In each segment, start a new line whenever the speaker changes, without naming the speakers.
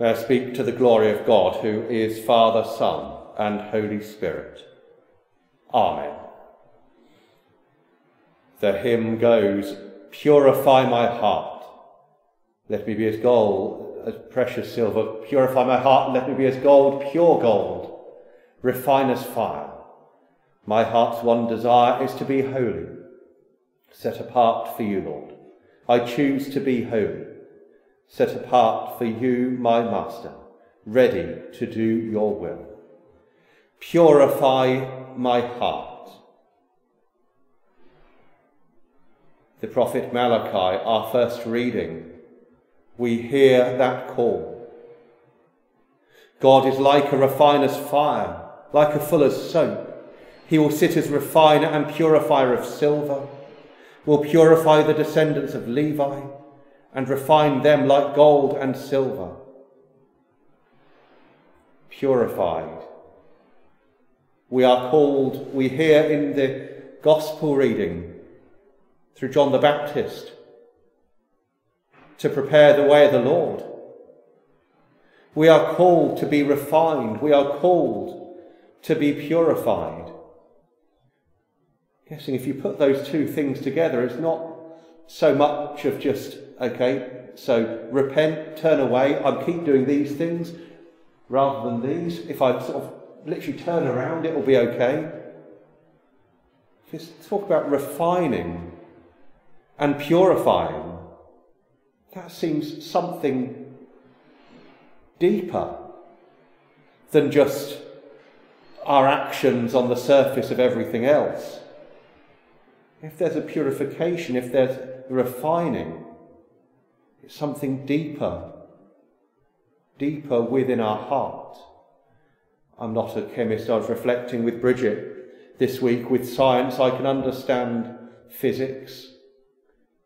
I speak to the glory of God, who is Father, Son, and Holy Spirit. Amen. The hymn goes, Purify my heart. Let me be as gold, as precious silver. Purify my heart, let me be as gold, pure gold. Refine as fire. My heart's one desire is to be holy, set apart for you, Lord. I choose to be holy, set apart for you, my Master, ready to do your will. Purify my heart. The prophet Malachi, our first reading, we hear that call. God is like a refiner's fire, like a fuller's soap. He will sit as refiner and purifier of silver, will purify the descendants of Levi, and refine them like gold and silver. Purified. We are called, we hear in the Gospel reading through John the Baptist, to prepare the way of the Lord. We are called to be refined. We are called to be purified. Guessing if you put those two things together, it's not so much of just, okay, so repent, turn away, I keep doing these things rather than these. If I sort of literally turn around, it will be okay. Just talk about refining and purifying. That seems something deeper than just our actions on the surface of everything else. If there's a purification, if there's refining, it's something deeper, deeper within our heart. I'm not a chemist, I was reflecting with Bridget this week with science. I can understand physics.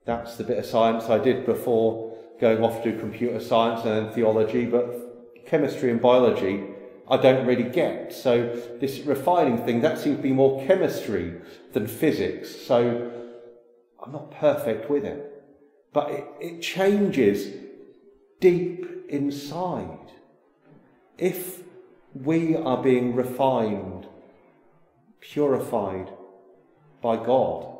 That's the bit of science I did before going off to computer science and then theology, but chemistry and biology I don't really get. So this refining thing, that seems to be more chemistry than physics. So I'm not perfect with it. But it, it changes deep inside. If we are being refined, purified by God,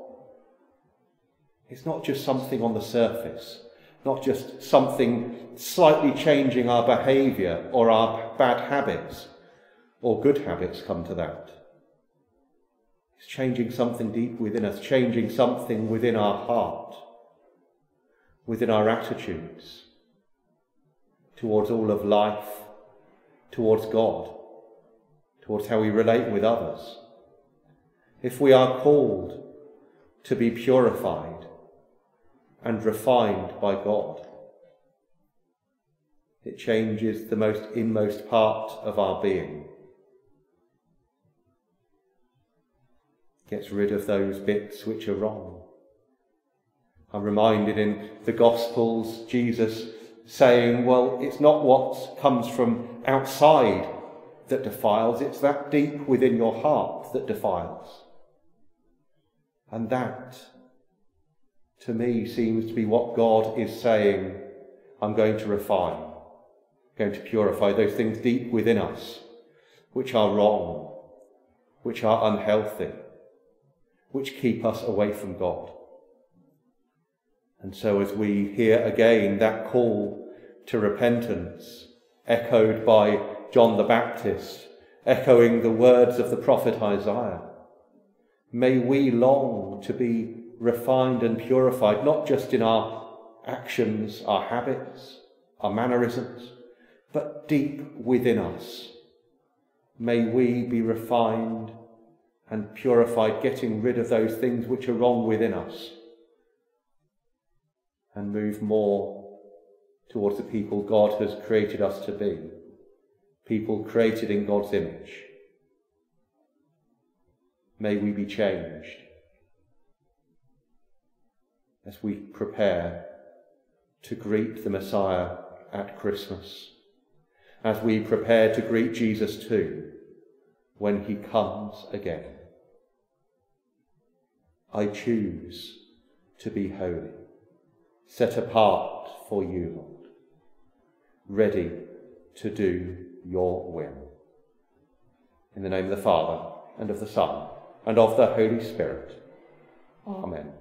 it's not just something on the surface not just something slightly changing our behaviour or our bad habits or good habits come to that. It's changing something deep within us, changing something within our heart, within our attitudes towards all of life, towards God, towards how we relate with others. If we are called to be purified, and refined by God. It changes the most inmost part of our being. Gets rid of those bits which are wrong. I'm reminded in the Gospels, Jesus saying, Well, it's not what comes from outside that defiles, it's that deep within your heart that defiles. And that to me seems to be what God is saying I'm going to refine, going to purify those things deep within us which are wrong, which are unhealthy, which keep us away from God. And so, as we hear again that call to repentance, echoed by John the Baptist, echoing the words of the prophet Isaiah, may we long to be refined and purified, not just in our actions, our habits, our mannerisms, but deep within us. May we be refined and purified, getting rid of those things which are wrong within us, and move more towards the people God has created us to be, people created in God's image. May we be changed as we prepare to greet the Messiah at Christmas, as we prepare to greet Jesus too when he comes again. I choose to be holy, set apart for you, Lord, ready to do your will. In the name of the Father, and of the Son, and of the Holy Spirit. Amen.